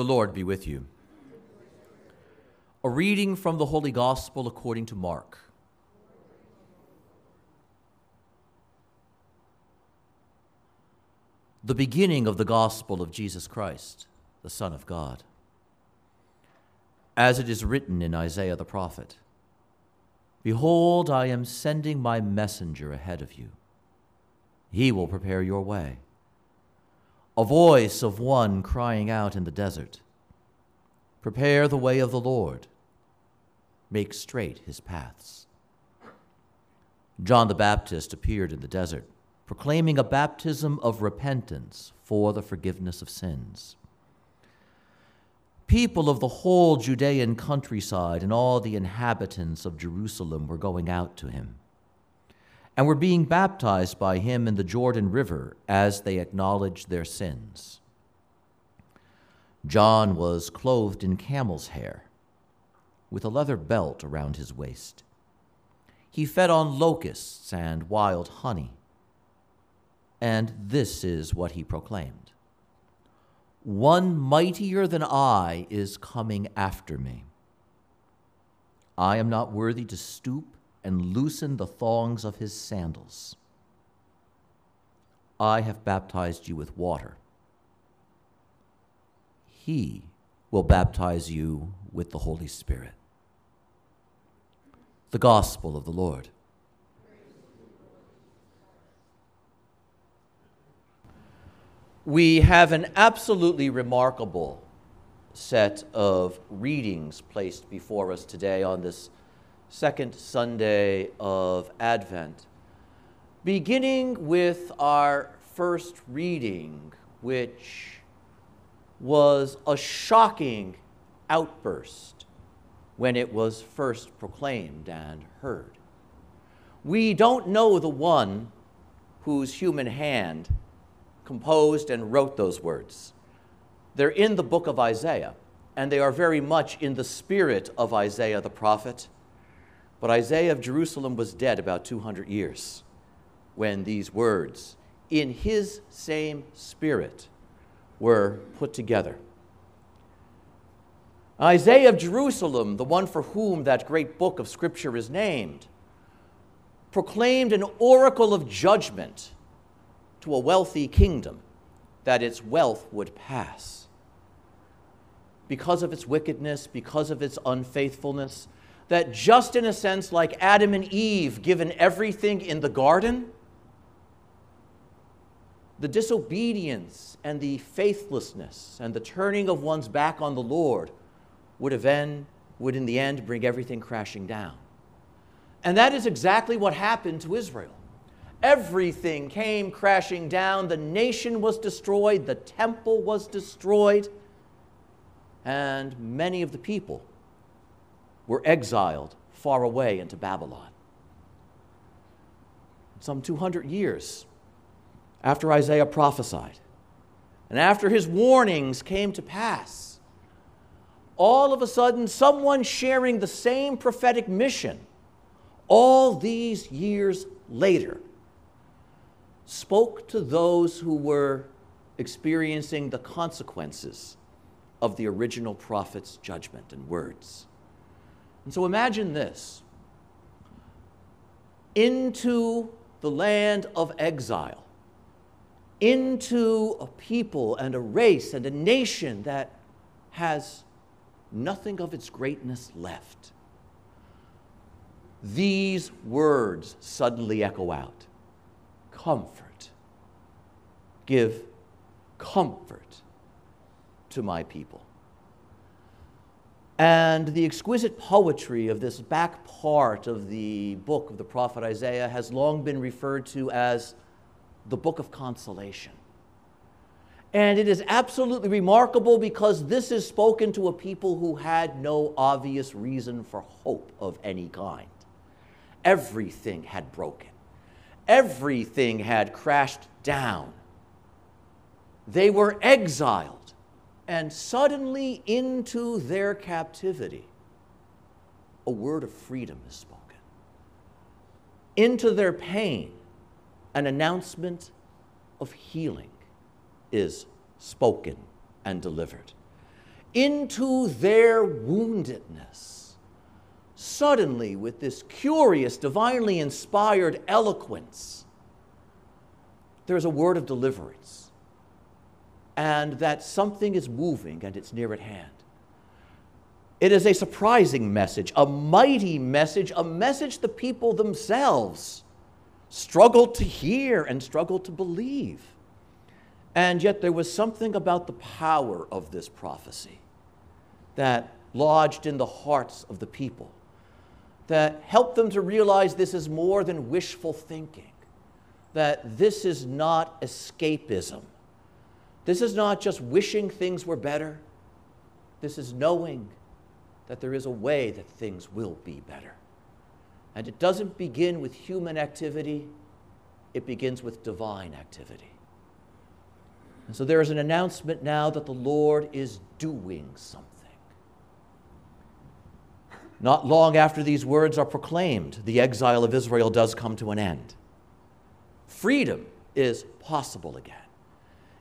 The Lord be with you. A reading from the Holy Gospel according to Mark. The beginning of the Gospel of Jesus Christ, the Son of God. As it is written in Isaiah the prophet Behold, I am sending my messenger ahead of you. He will prepare your way a voice of one crying out in the desert Prepare the way of the Lord, make straight his paths. John the Baptist appeared in the desert, proclaiming a baptism of repentance for the forgiveness of sins. People of the whole Judean countryside and all the inhabitants of Jerusalem were going out to him and were being baptized by him in the Jordan River as they acknowledged their sins. John was clothed in camel's hair, with a leather belt around his waist. He fed on locusts and wild honey. And this is what he proclaimed One mightier than I is coming after me. I am not worthy to stoop and loosen the thongs of his sandals. I have baptized you with water. He will baptize you with the Holy Spirit. The Gospel of the Lord. We have an absolutely remarkable set of readings placed before us today on this second Sunday of Advent, beginning with our first reading, which was a shocking outburst when it was first proclaimed and heard. We don't know the one whose human hand composed and wrote those words. They're in the book of Isaiah, and they are very much in the spirit of Isaiah the prophet but Isaiah of Jerusalem was dead about 200 years when these words, in his same spirit, were put together. Isaiah of Jerusalem, the one for whom that great book of Scripture is named, proclaimed an oracle of judgment to a wealthy kingdom that its wealth would pass. Because of its wickedness, because of its unfaithfulness, that just in a sense, like Adam and Eve, given everything in the garden, the disobedience and the faithlessness and the turning of one's back on the Lord would, have would in the end bring everything crashing down. And that is exactly what happened to Israel. Everything came crashing down. The nation was destroyed, the temple was destroyed, and many of the people were exiled far away into Babylon. Some 200 years after Isaiah prophesied, and after his warnings came to pass, all of a sudden, someone sharing the same prophetic mission, all these years later, spoke to those who were experiencing the consequences of the original prophet's judgment and words. And so imagine this into the land of exile, into a people and a race and a nation that has nothing of its greatness left. These words suddenly echo out Comfort. Give comfort to my people. And the exquisite poetry of this back part of the book of the prophet Isaiah has long been referred to as the book of consolation. And it is absolutely remarkable because this is spoken to a people who had no obvious reason for hope of any kind. Everything had broken, everything had crashed down. They were exiled and suddenly into their captivity, a word of freedom is spoken. Into their pain, an announcement of healing is spoken and delivered. into their woundedness. Suddenly, with this curious, divinely inspired eloquence, there is a word of deliverance, and that something is moving and it's near at hand. It is a surprising message, a mighty message, a message the people themselves struggled to hear and struggled to believe. And yet there was something about the power of this prophecy that lodged in the hearts of the people that helped them to realize this is more than wishful thinking, that this is not escapism. This is not just wishing things were better. This is knowing that there is a way that things will be better. And it doesn't begin with human activity, it begins with divine activity. And so there is an announcement now that the Lord is doing something. Not long after these words are proclaimed, the exile of Israel does come to an end. Freedom is possible again.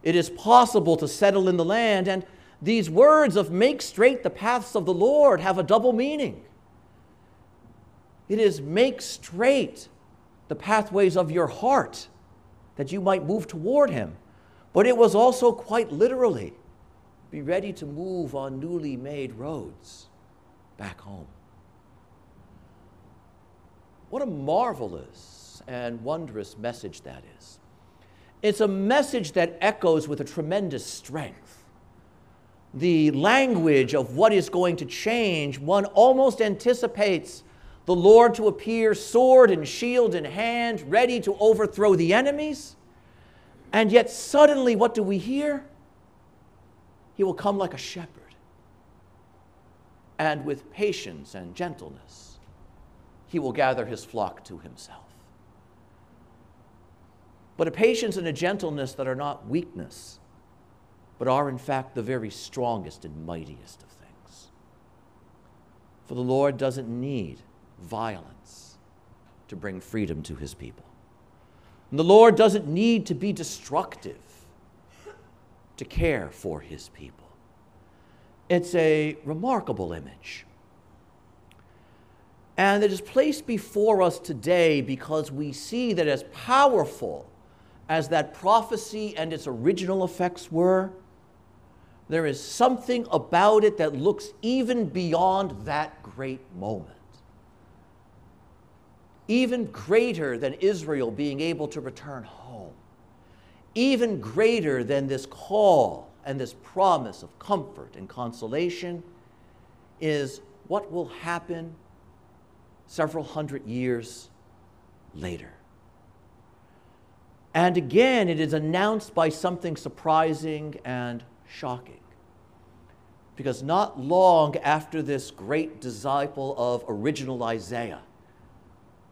It is possible to settle in the land, and these words of make straight the paths of the Lord have a double meaning. It is make straight the pathways of your heart that you might move toward Him. But it was also quite literally be ready to move on newly made roads back home. What a marvelous and wondrous message that is. It's a message that echoes with a tremendous strength. The language of what is going to change, one almost anticipates the Lord to appear, sword and shield in hand, ready to overthrow the enemies. And yet, suddenly, what do we hear? He will come like a shepherd, and with patience and gentleness, he will gather his flock to himself. But a patience and a gentleness that are not weakness, but are in fact the very strongest and mightiest of things. For the Lord doesn't need violence to bring freedom to his people. And the Lord doesn't need to be destructive to care for his people. It's a remarkable image. And it is placed before us today because we see that as powerful as that prophecy and its original effects were, there is something about it that looks even beyond that great moment even greater than Israel being able to return home, even greater than this call and this promise of comfort and consolation, is what will happen several hundred years later. And again, it is announced by something surprising and shocking. Because not long after this great disciple of original Isaiah,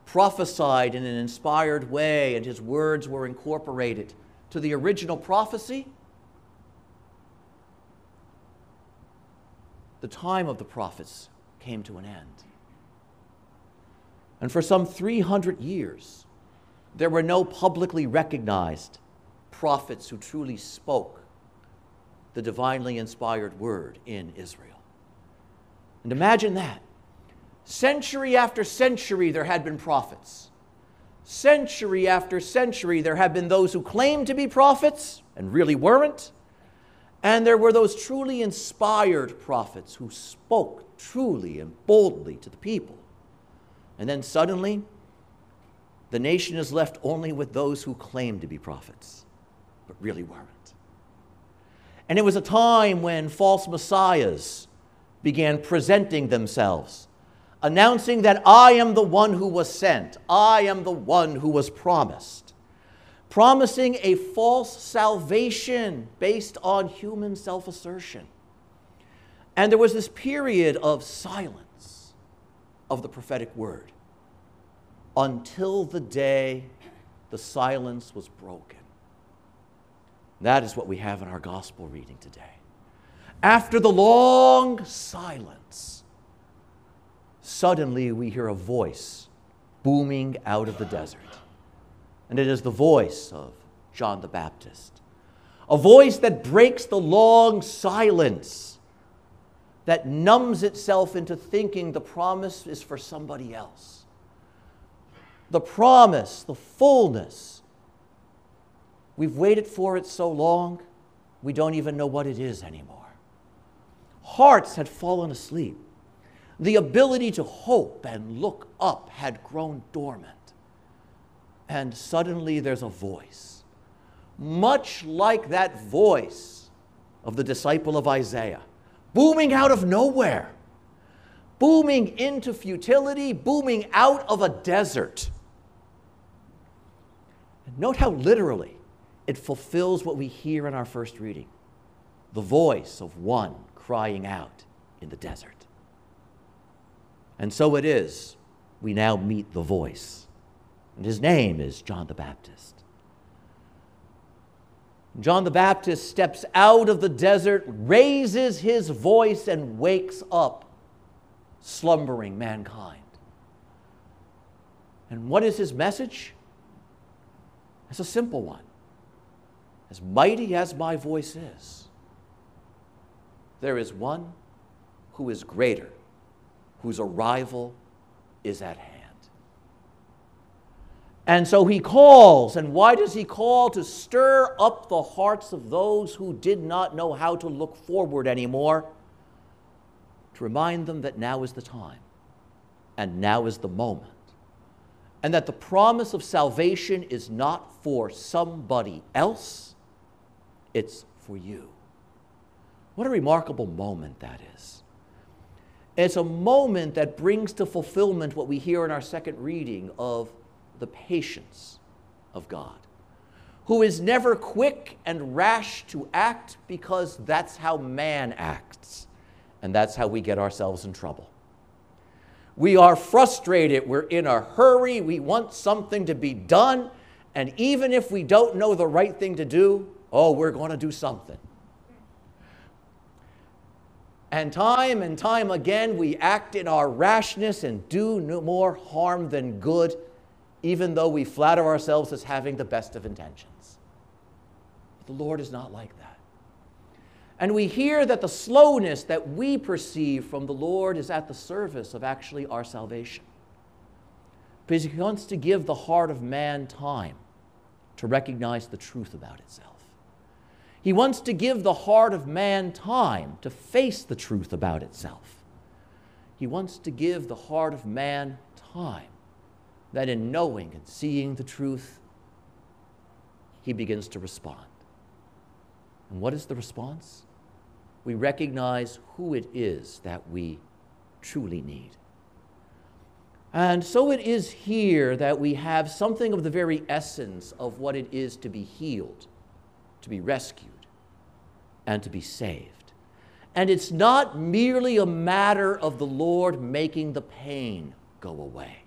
prophesied in an inspired way and his words were incorporated to the original prophecy, the time of the prophets came to an end. And for some 300 years, there were no publicly recognized prophets who truly spoke the divinely inspired word in Israel. And imagine that. Century after century, there had been prophets. Century after century, there have been those who claimed to be prophets and really weren't. And there were those truly inspired prophets who spoke truly and boldly to the people. And then suddenly, the nation is left only with those who claim to be prophets, but really weren't. And it was a time when false messiahs began presenting themselves announcing that I am the one who was sent, I am the one who was promised, promising a false salvation based on human self assertion. And there was this period of silence of the prophetic word until the day the silence was broken. That is what we have in our gospel reading today. After the long silence, suddenly we hear a voice booming out of the desert. And it is the voice of John the Baptist. A voice that breaks the long silence that numbs itself into thinking the promise is for somebody else. The promise, the fullness, we've waited for it so long, we don't even know what it is anymore. Hearts had fallen asleep. The ability to hope and look up had grown dormant. And suddenly there's a voice, much like that voice of the disciple of Isaiah, booming out of nowhere, booming into futility, booming out of a desert. Note how literally it fulfills what we hear in our first reading the voice of one crying out in the desert. And so it is, we now meet the voice. And his name is John the Baptist. John the Baptist steps out of the desert, raises his voice, and wakes up slumbering mankind. And what is his message? It's a simple one. As mighty as my voice is, there is one who is greater whose arrival is at hand. And so he calls. And why does he call? To stir up the hearts of those who did not know how to look forward anymore, to remind them that now is the time, and now is the moment, and that the promise of salvation is not for somebody else, it's for you. What a remarkable moment that is. It's a moment that brings to fulfillment what we hear in our second reading of the patience of God, who is never quick and rash to act because that's how man acts, and that's how we get ourselves in trouble. We are frustrated, we're in a hurry, we want something to be done, and even if we don't know the right thing to do, oh, we're going to do something. And time and time again, we act in our rashness and do no more harm than good, even though we flatter ourselves as having the best of intentions. But the Lord is not like that. And we hear that the slowness that we perceive from the Lord is at the service of actually our salvation. Because He wants to give the heart of man time to recognize the truth about itself. He wants to give the heart of man time to face the truth about itself. He wants to give the heart of man time that in knowing and seeing the truth, he begins to respond. And what is the response? We recognize who it is that we truly need. And so it is here that we have something of the very essence of what it is to be healed, to be rescued and to be saved. And it's not merely a matter of the Lord making the pain go away.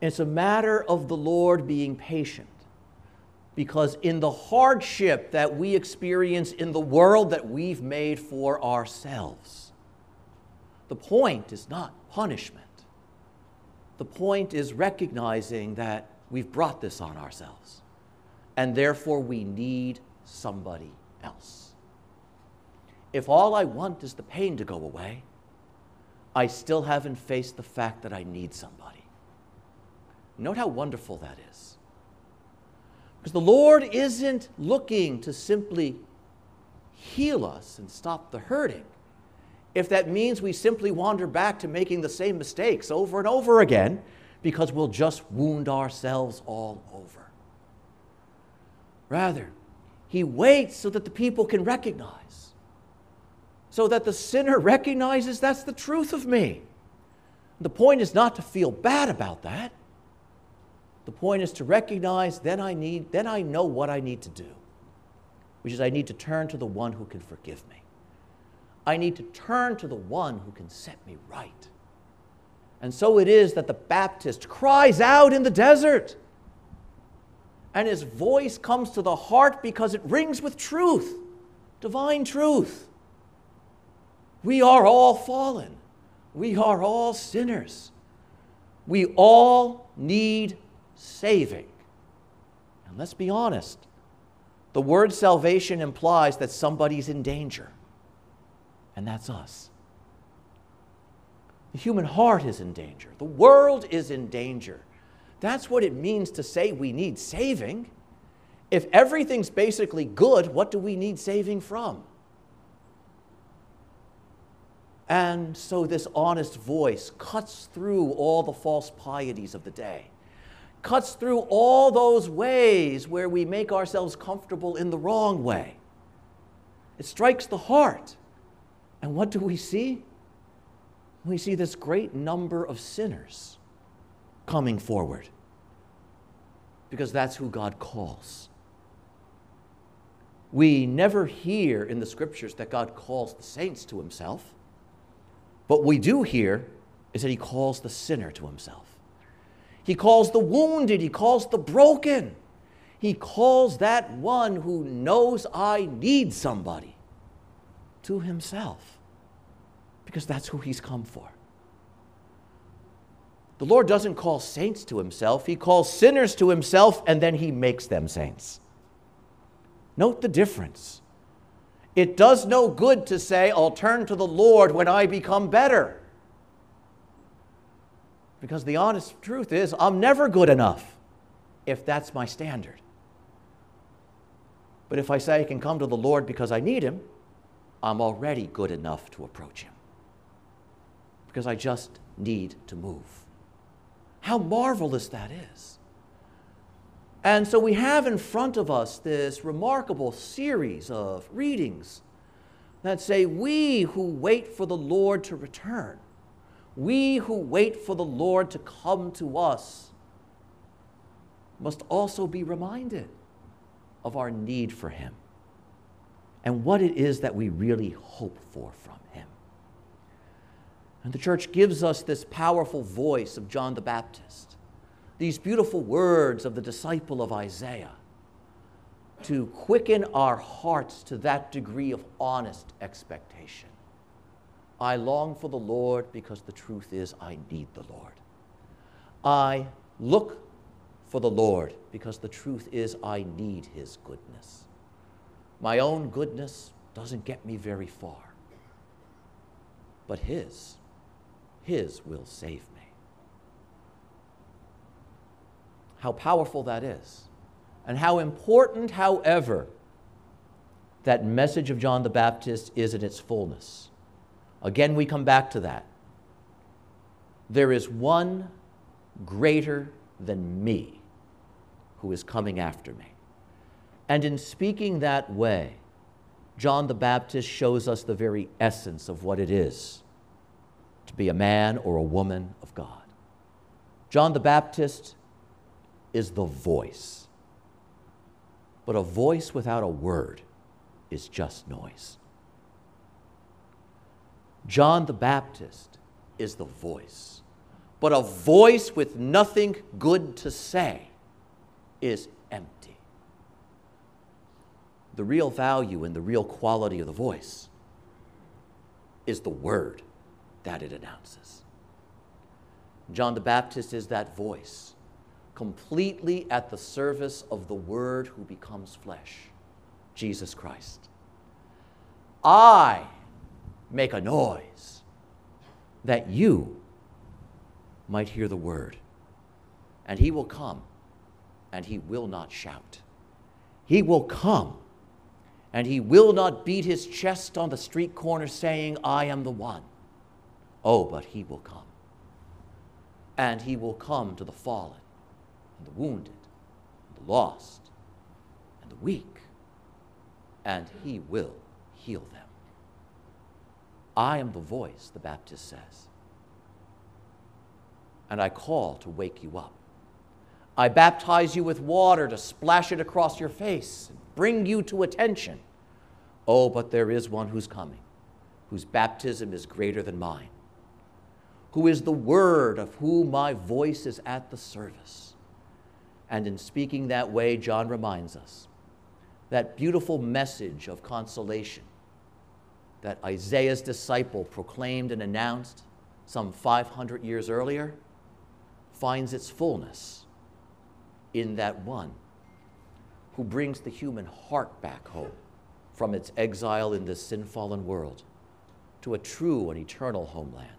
It's a matter of the Lord being patient. Because in the hardship that we experience in the world that we've made for ourselves, the point is not punishment. The point is recognizing that we've brought this on ourselves, and therefore we need somebody else. If all I want is the pain to go away, I still haven't faced the fact that I need somebody. Note how wonderful that is. Because the Lord isn't looking to simply heal us and stop the hurting. If that means we simply wander back to making the same mistakes over and over again, because we'll just wound ourselves all over. Rather, he waits so that the people can recognize, so that the sinner recognizes that's the truth of me. The point is not to feel bad about that. The point is to recognize then I need, then I know what I need to do, which is I need to turn to the one who can forgive me. I need to turn to the one who can set me right. And so it is that the Baptist cries out in the desert and his voice comes to the heart because it rings with truth, divine truth. We are all fallen, we are all sinners. We all need saving. And let's be honest the word salvation implies that somebody's in danger. and that's us. The human heart is in danger. The world is in danger. That's what it means to say we need saving. If everything's basically good, what do we need saving from? And so this honest voice cuts through all the false pieties of the day, cuts through all those ways where we make ourselves comfortable in the wrong way. It strikes the heart. And what do we see? We see this great number of sinners coming forward because that's who God calls. We never hear in the scriptures that God calls the saints to himself. What we do hear is that he calls the sinner to himself. He calls the wounded, he calls the broken. He calls that one who knows I need somebody to himself because that's who he's come for. The Lord doesn't call saints to himself, he calls sinners to himself and then he makes them saints. Note the difference. It does no good to say, I'll turn to the Lord when I become better. Because the honest truth is, I'm never good enough if that's my standard. But if I say I can come to the Lord because I need Him, I'm already good enough to approach Him. Because I just need to move. How marvelous that is. And so we have in front of us this remarkable series of readings that say, We who wait for the Lord to return, we who wait for the Lord to come to us, must also be reminded of our need for Him and what it is that we really hope for from Him. And the church gives us this powerful voice of John the Baptist these beautiful words of the disciple of Isaiah to quicken our hearts to that degree of honest expectation. I long for the Lord because the truth is I need the Lord. I look for the Lord because the truth is I need his goodness. My own goodness doesn't get me very far, but his, his will save me. how powerful that is. And how important, however, that message of John the Baptist is in its fullness. Again, we come back to that. There is one greater than me who is coming after me. And in speaking that way, John the Baptist shows us the very essence of what it is to be a man or a woman of God. John the Baptist is the voice. But a voice without a word is just noise. John the Baptist is the voice. But a voice with nothing good to say is empty. The real value and the real quality of the voice is the word that it announces. John the Baptist is that voice completely at the service of the Word who becomes flesh, Jesus Christ. I make a noise that you might hear the Word. And He will come, and He will not shout. He will come, and He will not beat His chest on the street corner saying, I am the one. Oh, but He will come. And He will come to the fallen and the wounded, and the lost, and the weak, and he will heal them. I am the voice, the Baptist says, and I call to wake you up. I baptize you with water to splash it across your face, and bring you to attention. Oh, but there is one who's coming, whose baptism is greater than mine, who is the word of whom my voice is at the service. And in speaking that way, John reminds us that beautiful message of consolation that Isaiah's disciple proclaimed and announced some 500 years earlier finds its fullness in that one who brings the human heart back home from its exile in this sin fallen world to a true and eternal homeland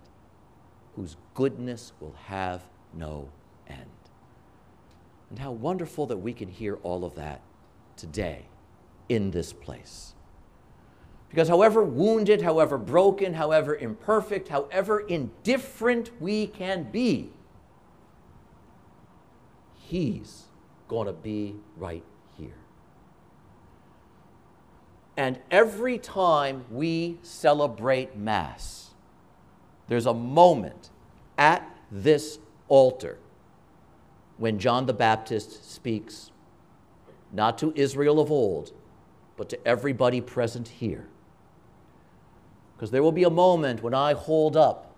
whose goodness will have no end. And how wonderful that we can hear all of that today in this place. Because however wounded, however broken, however imperfect, however indifferent we can be, He's going to be right here. And every time we celebrate Mass, there's a moment at this altar when John the Baptist speaks not to Israel of old, but to everybody present here. Because there will be a moment when I hold up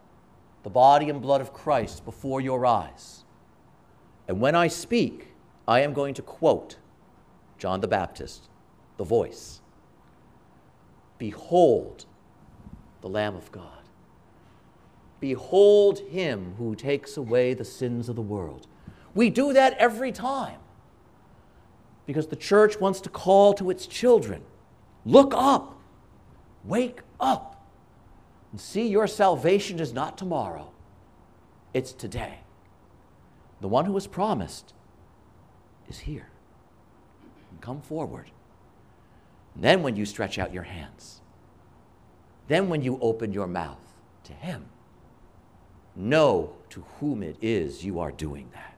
the body and blood of Christ before your eyes. And when I speak, I am going to quote John the Baptist, the voice Behold the Lamb of God. Behold him who takes away the sins of the world. We do that every time because the church wants to call to its children look up, wake up, and see your salvation is not tomorrow, it's today. The one who was promised is here. Come forward. And then, when you stretch out your hands, then when you open your mouth to Him, know to whom it is you are doing that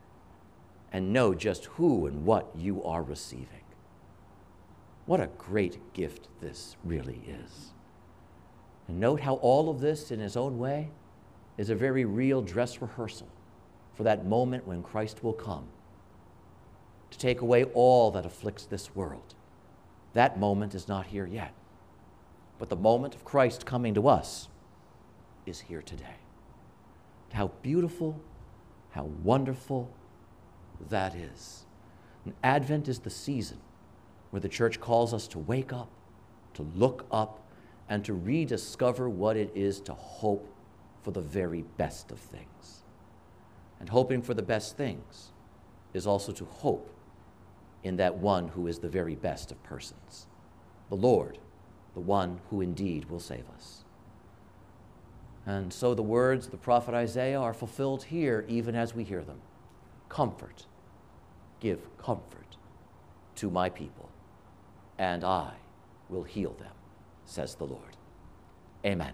and know just who and what you are receiving. What a great gift this really is. And note how all of this, in his own way, is a very real dress rehearsal for that moment when Christ will come to take away all that afflicts this world. That moment is not here yet. But the moment of Christ coming to us is here today. How beautiful, how wonderful, that is. And Advent is the season where the church calls us to wake up, to look up, and to rediscover what it is to hope for the very best of things. And hoping for the best things is also to hope in that one who is the very best of persons, the Lord, the one who indeed will save us. And so the words of the prophet Isaiah are fulfilled here even as we hear them. Comfort give comfort to my people, and I will heal them, says the Lord. Amen.